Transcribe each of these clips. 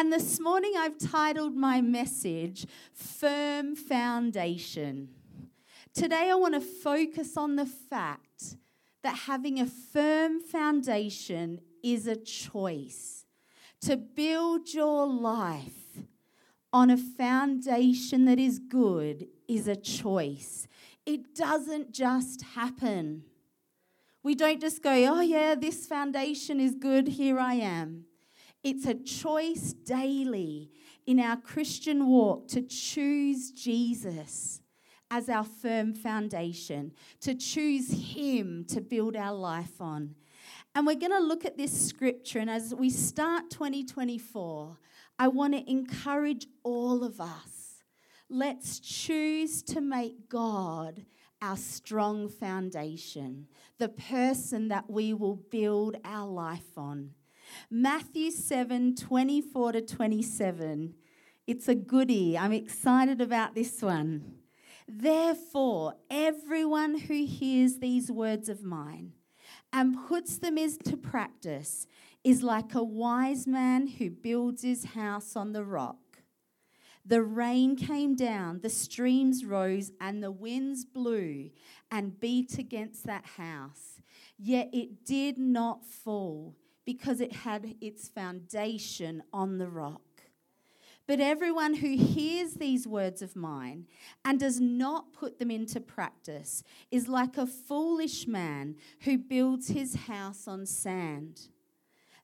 And this morning I've titled my message Firm Foundation. Today I want to focus on the fact that having a firm foundation is a choice. To build your life on a foundation that is good is a choice. It doesn't just happen. We don't just go, oh, yeah, this foundation is good, here I am. It's a choice daily in our Christian walk to choose Jesus as our firm foundation, to choose Him to build our life on. And we're going to look at this scripture. And as we start 2024, I want to encourage all of us. Let's choose to make God our strong foundation, the person that we will build our life on. Matthew 7 24 to 27. It's a goodie. I'm excited about this one. Therefore, everyone who hears these words of mine and puts them into practice is like a wise man who builds his house on the rock. The rain came down, the streams rose, and the winds blew and beat against that house. Yet it did not fall because it had its foundation on the rock. But everyone who hears these words of mine and does not put them into practice is like a foolish man who builds his house on sand.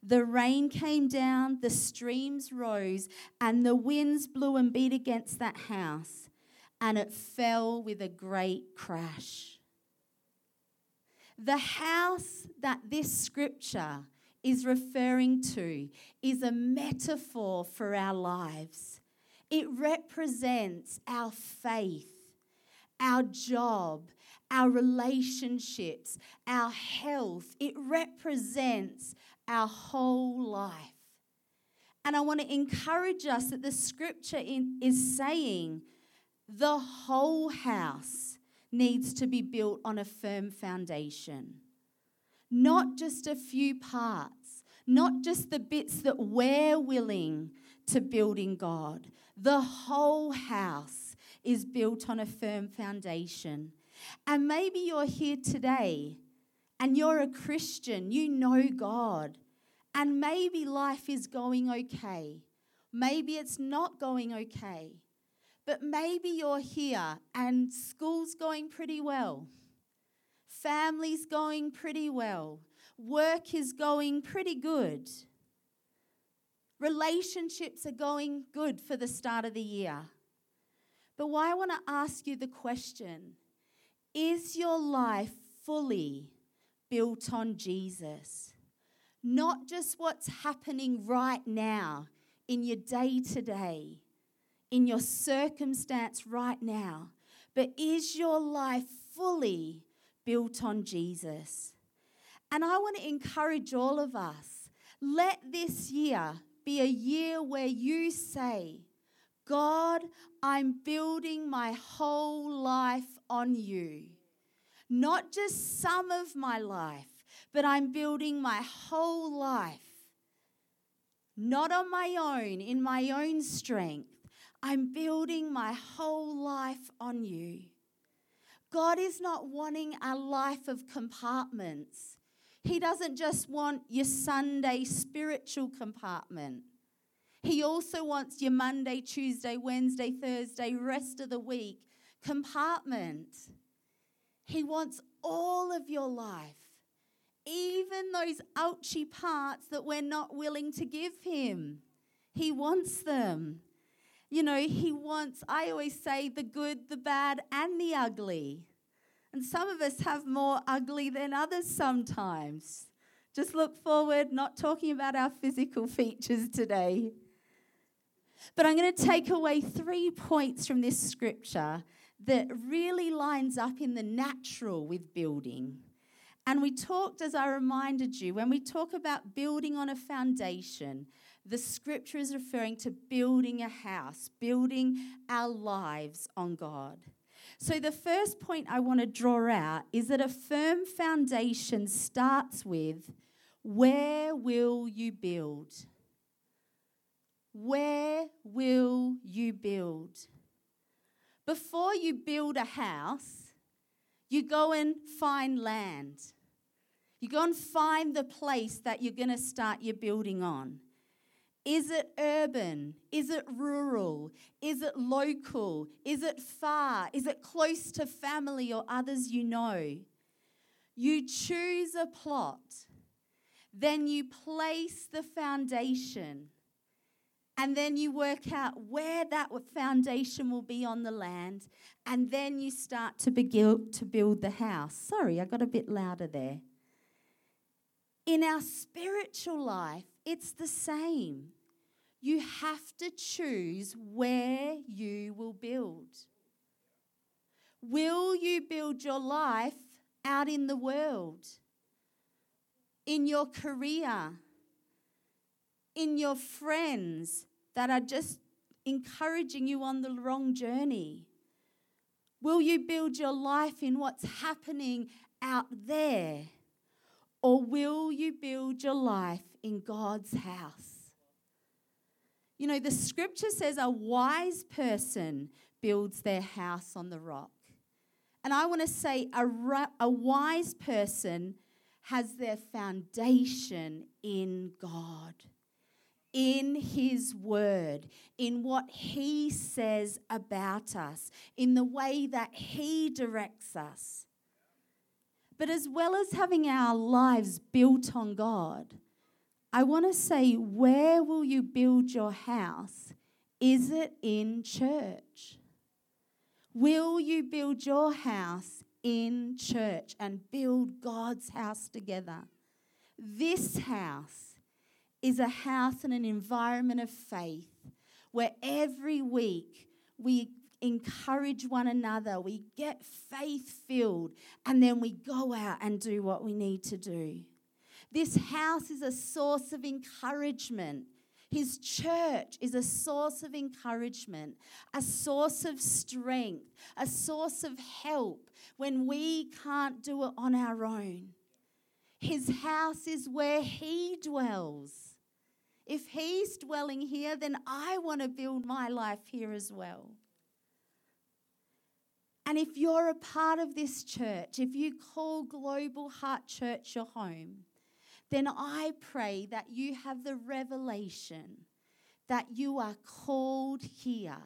The rain came down, the streams rose, and the winds blew and beat against that house, and it fell with a great crash. The house that this scripture is referring to is a metaphor for our lives. It represents our faith, our job, our relationships, our health. It represents our whole life. And I want to encourage us that the scripture in, is saying the whole house needs to be built on a firm foundation not just a few parts, not just the bits that we're willing to build in God. The whole house is built on a firm foundation. And maybe you're here today and you're a Christian, you know God, and maybe life is going okay. Maybe it's not going okay. But maybe you're here and school's going pretty well. Family's going pretty well. Work is going pretty good. Relationships are going good for the start of the year. But why I want to ask you the question is your life fully built on Jesus? Not just what's happening right now in your day to day, in your circumstance right now, but is your life fully built on Jesus. And I want to encourage all of us let this year be a year where you say, God, I'm building my whole life on you. Not just some of my life, but I'm building my whole life. Not on my own, in my own strength. I'm building my whole life on you. God is not wanting a life of compartments. He doesn't just want your Sunday spiritual compartment. He also wants your Monday, Tuesday, Wednesday, Thursday, rest of the week compartment. He wants all of your life, even those ouchy parts that we're not willing to give Him. He wants them. You know, he wants, I always say, the good, the bad, and the ugly. And some of us have more ugly than others sometimes. Just look forward, not talking about our physical features today. But I'm going to take away three points from this scripture that really lines up in the natural with building. And we talked, as I reminded you, when we talk about building on a foundation, the scripture is referring to building a house, building our lives on God. So, the first point I want to draw out is that a firm foundation starts with where will you build? where will you build? Before you build a house, you go and find land. You go and find the place that you're going to start your building on. Is it urban? Is it rural? Is it local? Is it far? Is it close to family or others you know? You choose a plot, then you place the foundation, and then you work out where that foundation will be on the land, and then you start to, begin, to build the house. Sorry, I got a bit louder there. In our spiritual life, it's the same. You have to choose where you will build. Will you build your life out in the world, in your career, in your friends that are just encouraging you on the wrong journey? Will you build your life in what's happening out there? Or will you build your life in God's house? You know, the scripture says a wise person builds their house on the rock. And I want to say a, a wise person has their foundation in God, in His Word, in what He says about us, in the way that He directs us. But as well as having our lives built on God, I want to say, where will you build your house? Is it in church? Will you build your house in church and build God's house together? This house is a house and an environment of faith where every week we encourage one another, we get faith filled, and then we go out and do what we need to do. This house is a source of encouragement his church is a source of encouragement, a source of strength, a source of help when we can't do it on our own. His house is where He dwells. If He's dwelling here, then I want to build my life here as well. And if you're a part of this church, if you call Global Heart Church your home, then I pray that you have the revelation that you are called here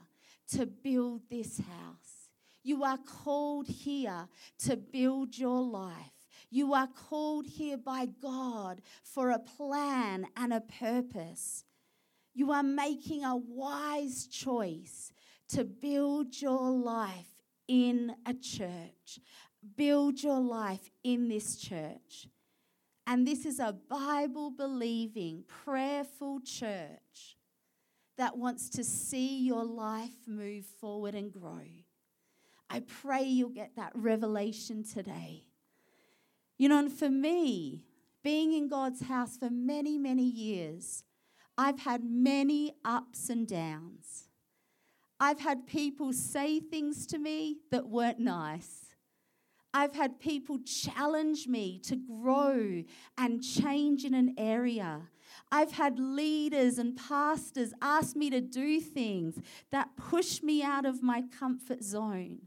to build this house. You are called here to build your life. You are called here by God for a plan and a purpose. You are making a wise choice to build your life in a church. Build your life in this church. And this is a Bible believing, prayerful church that wants to see your life move forward and grow. I pray you'll get that revelation today. You know, and for me, being in God's house for many, many years, I've had many ups and downs. I've had people say things to me that weren't nice. I've had people challenge me to grow and change in an area. I've had leaders and pastors ask me to do things that push me out of my comfort zone,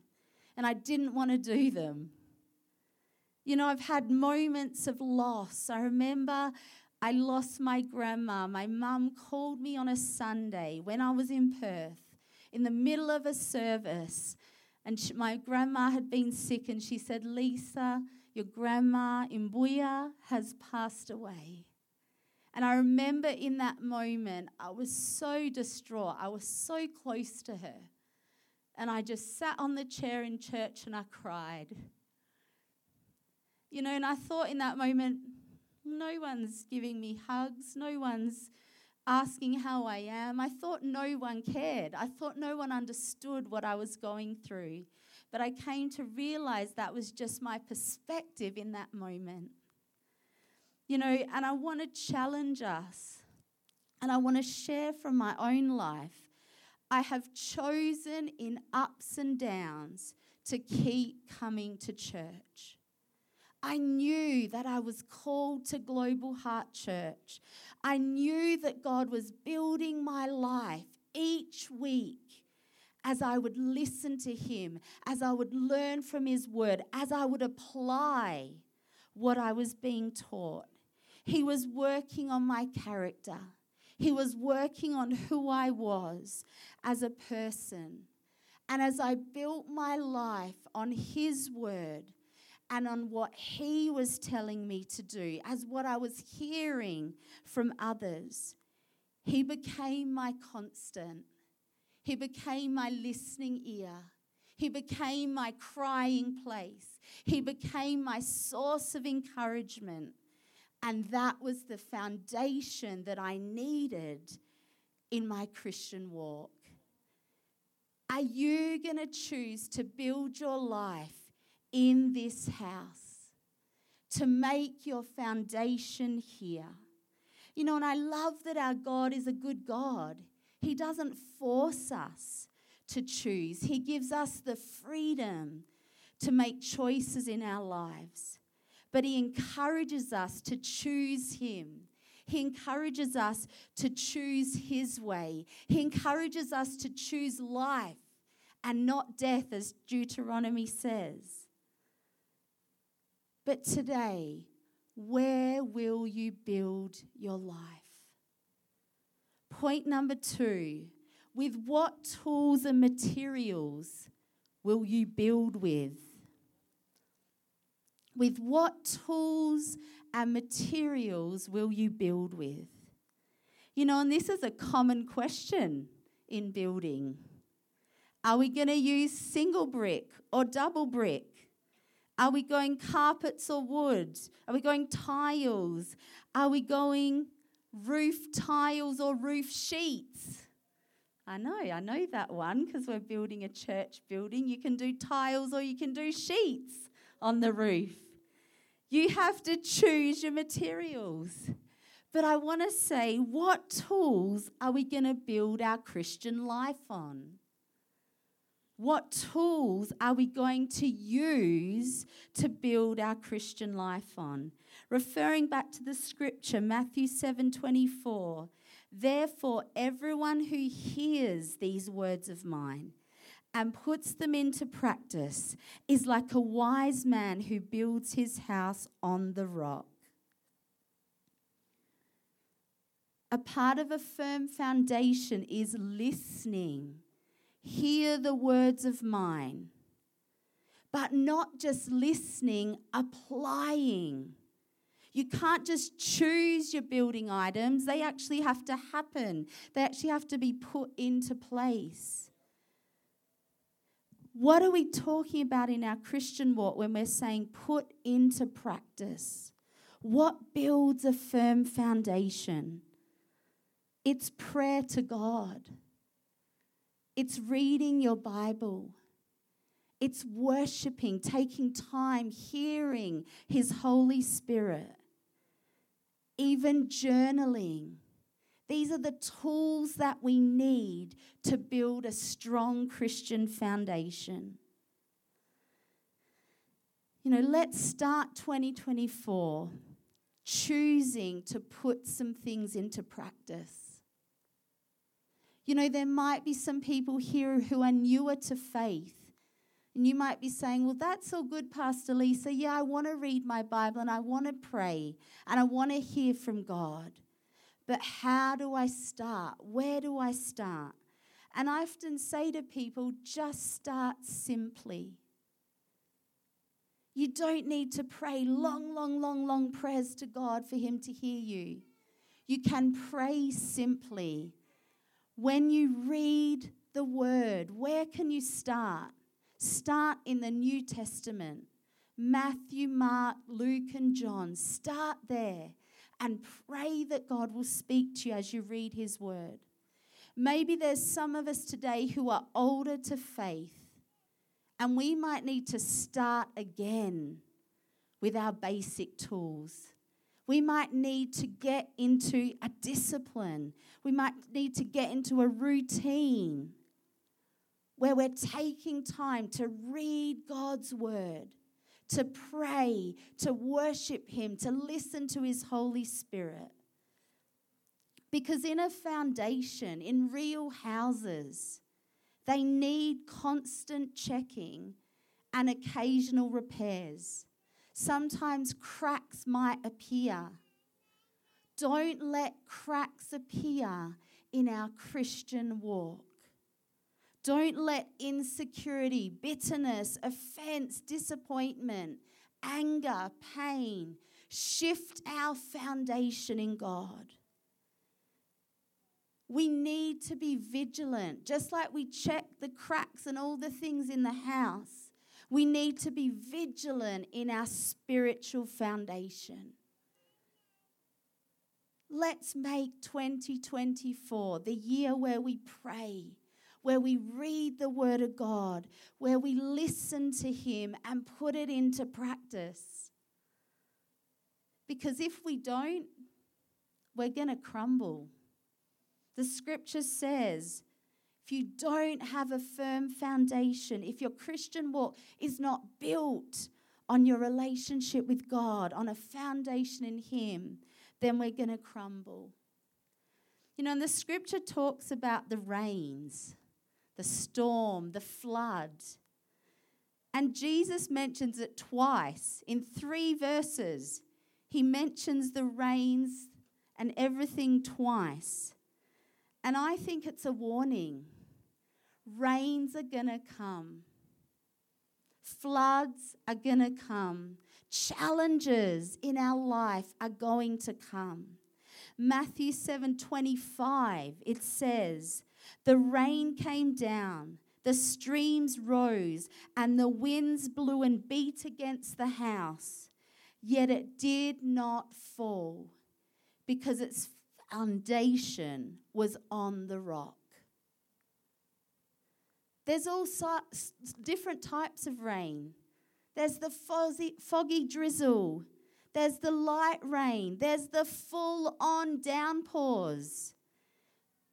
and I didn't want to do them. You know, I've had moments of loss. I remember I lost my grandma. My mum called me on a Sunday when I was in Perth in the middle of a service and she, my grandma had been sick, and she said, Lisa, your grandma in Buya has passed away. And I remember in that moment, I was so distraught. I was so close to her. And I just sat on the chair in church and I cried. You know, and I thought in that moment, no one's giving me hugs, no one's asking how I am. I thought no one cared. I thought no one understood what I was going through. But I came to realize that was just my perspective in that moment. You know, and I want to challenge us and I want to share from my own life. I have chosen in ups and downs to keep coming to church. I knew that I was called to Global Heart Church. I knew that God was building my life each week as I would listen to Him, as I would learn from His Word, as I would apply what I was being taught. He was working on my character. He was working on who I was as a person. And as I built my life on His Word and on what He was telling me to do, as what I was hearing from others, He became my constant. He became my listening ear. He became my crying place. He became my source of encouragement. And that was the foundation that I needed in my Christian walk. Are you going to choose to build your life in this house? To make your foundation here? You know, and I love that our God is a good God. He doesn't force us to choose, He gives us the freedom to make choices in our lives. But He encourages us to choose Him. He encourages us to choose His way. He encourages us to choose life and not death, as Deuteronomy says. But today, where will you build your life? Point number two with what tools and materials will you build with? With what tools and materials will you build with? You know, and this is a common question in building. Are we going to use single brick or double brick? Are we going carpets or wood? Are we going tiles? Are we going roof tiles or roof sheets. I know, I know that one because we're building a church building. You can do tiles or you can do sheets on the roof. You have to choose your materials. But I want to say, what tools are we going to build our Christian life on? What tools are we going to use to build our Christian life on? Referring back to the scripture, Matthew 7 24. Therefore, everyone who hears these words of mine and puts them into practice is like a wise man who builds his house on the rock. A part of a firm foundation is listening. Hear the words of mine. But not just listening, applying. You can't just choose your building items, they actually have to happen, they actually have to be put into place. What are we talking about in our Christian walk when we're saying put into practice? What builds a firm foundation? It's prayer to God. It's reading your Bible. It's worshiping, taking time, hearing His Holy Spirit even journaling. These are the tools that we need to build a strong Christian foundation. You know, let's start 2024 choosing to put some things into practice. You know, there might be some people here who are newer to faith and you might be saying, Well, that's all good, Pastor Lisa. Yeah, I want to read my Bible and I want to pray and I want to hear from God. But how do I start? Where do I start? And I often say to people, just start simply. You don't need to pray long, long, long, long prayers to God for Him to hear you. You can pray simply. When you read the Word, where can you start? Start in the New Testament Matthew, Mark, Luke, and John. Start there and pray that God will speak to you as you read His Word. Maybe there's some of us today who are older to faith, and we might need to start again with our basic tools. We might need to get into a discipline. We might need to get into a routine where we're taking time to read God's word, to pray, to worship Him, to listen to His Holy Spirit. Because in a foundation, in real houses, they need constant checking and occasional repairs. Sometimes cracks might appear. Don't let cracks appear in our Christian walk. Don't let insecurity, bitterness, offense, disappointment, anger, pain shift our foundation in God. We need to be vigilant, just like we check the cracks and all the things in the house. We need to be vigilant in our spiritual foundation. Let's make 2024 the year where we pray, where we read the Word of God, where we listen to Him and put it into practice. Because if we don't, we're going to crumble. The scripture says, if you don't have a firm foundation, if your Christian walk is not built on your relationship with God, on a foundation in Him, then we're going to crumble. You know, and the scripture talks about the rains, the storm, the flood. And Jesus mentions it twice in three verses. He mentions the rains and everything twice. And I think it's a warning. Rains are going to come. Floods are going to come. Challenges in our life are going to come. Matthew 7:25 it says, "The rain came down, the streams rose, and the winds blew and beat against the house, yet it did not fall, because its foundation was on the rock. There's all different types of rain. There's the fuzzy, foggy drizzle. There's the light rain. There's the full on downpours.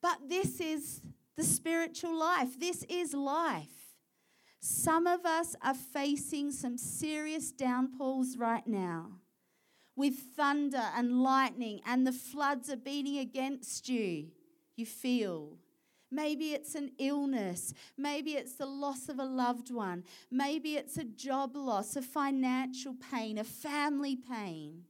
But this is the spiritual life. This is life. Some of us are facing some serious downpours right now with thunder and lightning, and the floods are beating against you, you feel. Maybe it's an illness. Maybe it's the loss of a loved one. Maybe it's a job loss, a financial pain, a family pain.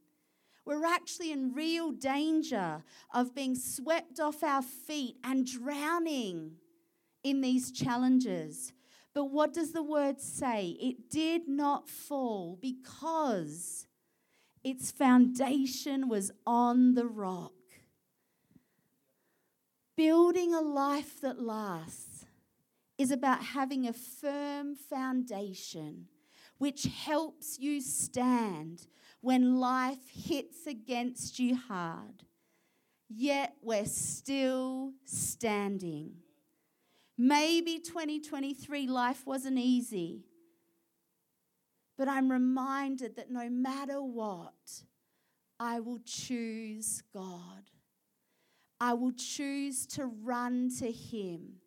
We're actually in real danger of being swept off our feet and drowning in these challenges. But what does the word say? It did not fall because its foundation was on the rock. Building a life that lasts is about having a firm foundation which helps you stand when life hits against you hard. Yet we're still standing. Maybe 2023 life wasn't easy. But I'm reminded that no matter what, I will choose God. I will choose to run to Him.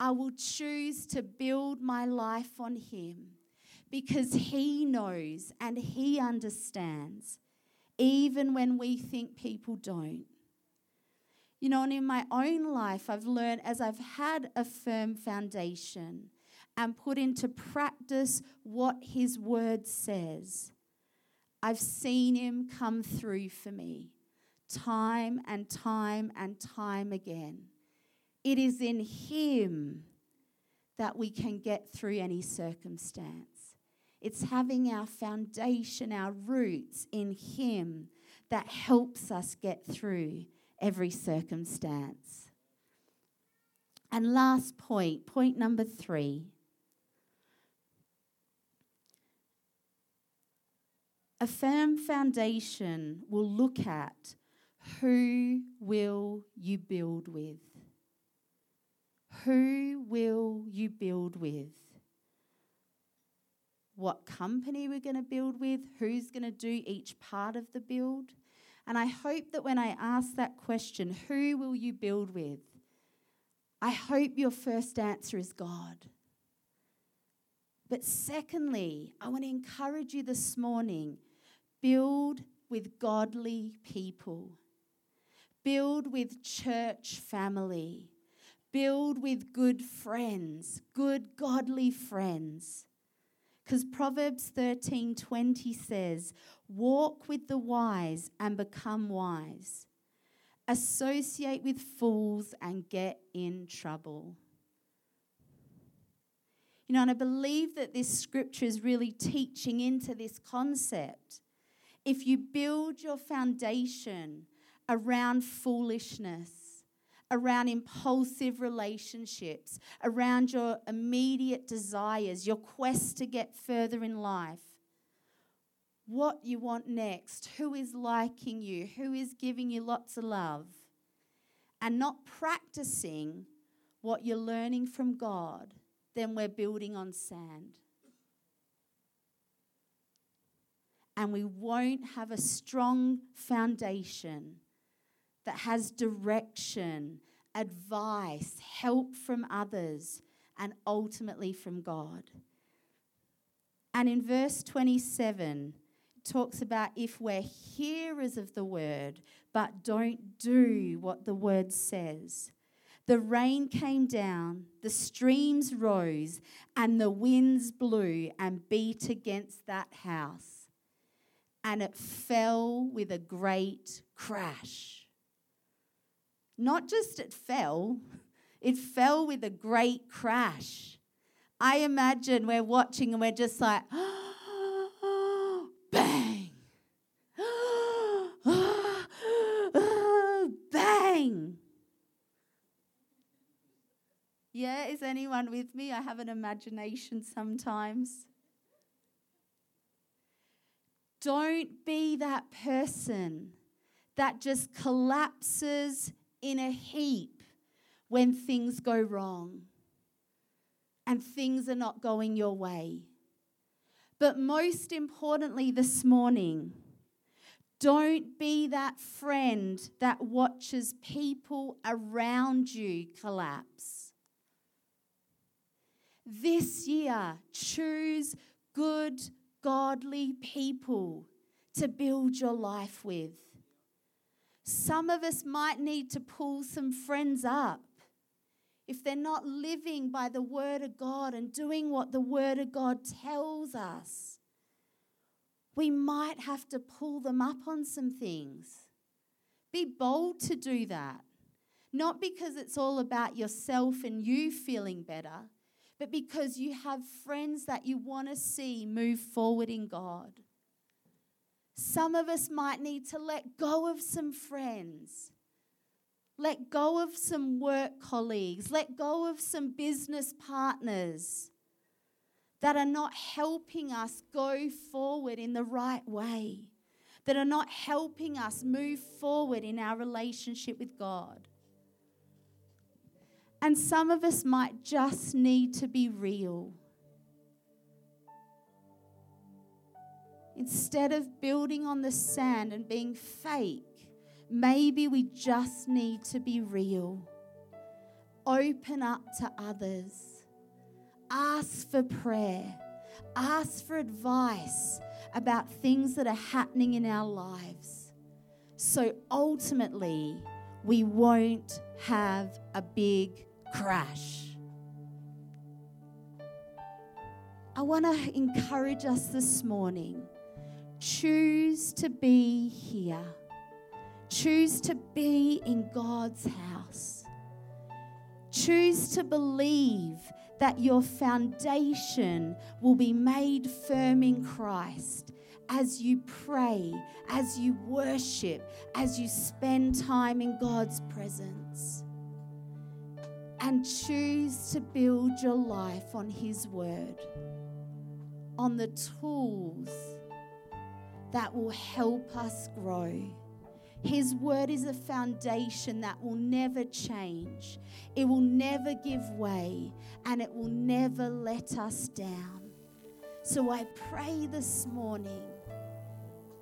I will choose to build my life on Him because He knows and He understands, even when we think people don't. You know, and in my own life, I've learned as I've had a firm foundation and put into practice what His Word says, I've seen Him come through for me time and time and time again. It is in Him that we can get through any circumstance. It's having our foundation, our roots in Him that helps us get through every circumstance. And last point, point number three A firm foundation will look at who will you build with? Who will you build with? What company we're going to build with? Who's going to do each part of the build? And I hope that when I ask that question, who will you build with? I hope your first answer is God. But secondly, I want to encourage you this morning build with godly people, build with church family, build with good friends, good godly friends. Because Proverbs 13:20 says, "Walk with the wise and become wise. Associate with fools and get in trouble." You know, and I believe that this scripture is really teaching into this concept. If you build your foundation around foolishness, around impulsive relationships, around your immediate desires, your quest to get further in life, what you want next, who is liking you, who is giving you lots of love, and not practicing what you're learning from God then we're building on sand. And we won't have a strong foundation that has direction, advice, help from others, and ultimately from God. And in verse 27, it talks about if we're hearers of the word, but don't do what the word says, the rain came down, the streams rose, and the winds blew and beat against that house. And it fell with a great crash. Not just it fell, it fell with a great crash. I imagine we're watching and we're just like, bang, bang. Yeah, is anyone with me? I have an imagination sometimes. Don't be that person that just collapses in a heap when things go wrong and things are not going your way. But most importantly, this morning, don't be that friend that watches people around you collapse. This year, choose good, godly people to build your life with. Some of us might need to pull some friends up if they're not living by the Word of God and doing what the Word of God tells us. We might have to pull them up on some things. Be bold to do that. Not because it's all about yourself and you feeling better, but because you have friends that you want to see move forward in God. Some of us might need to let go of some friends. Let go of some work colleagues. Let go of some business partners that are not helping us go forward in the right way, that are not helping us move forward in our relationship with God. And some of us might just need to be real. Instead of building on the sand and being fake, maybe we just need to be real. Open up to others. Ask for prayer. Ask for advice about things that are happening in our lives. So ultimately, we won't have a big crash. I want to encourage us this morning. Choose to be here. Choose to be in God's house. Choose to believe that your foundation will be made firm in Christ as you pray, as you worship, as you spend time in God's presence and choose to build your life on His Word, on the tools that will help us grow. His word is a foundation that will never change, it will never give way, and it will never let us down. So I pray this morning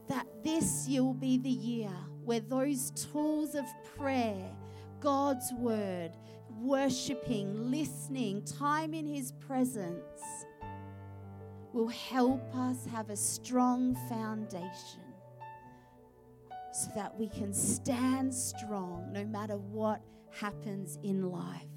that this year will be the year where those tools of prayer, God's word, worshiping, listening, time in His presence will help us have a strong foundation so that we can stand strong no matter what happens in life.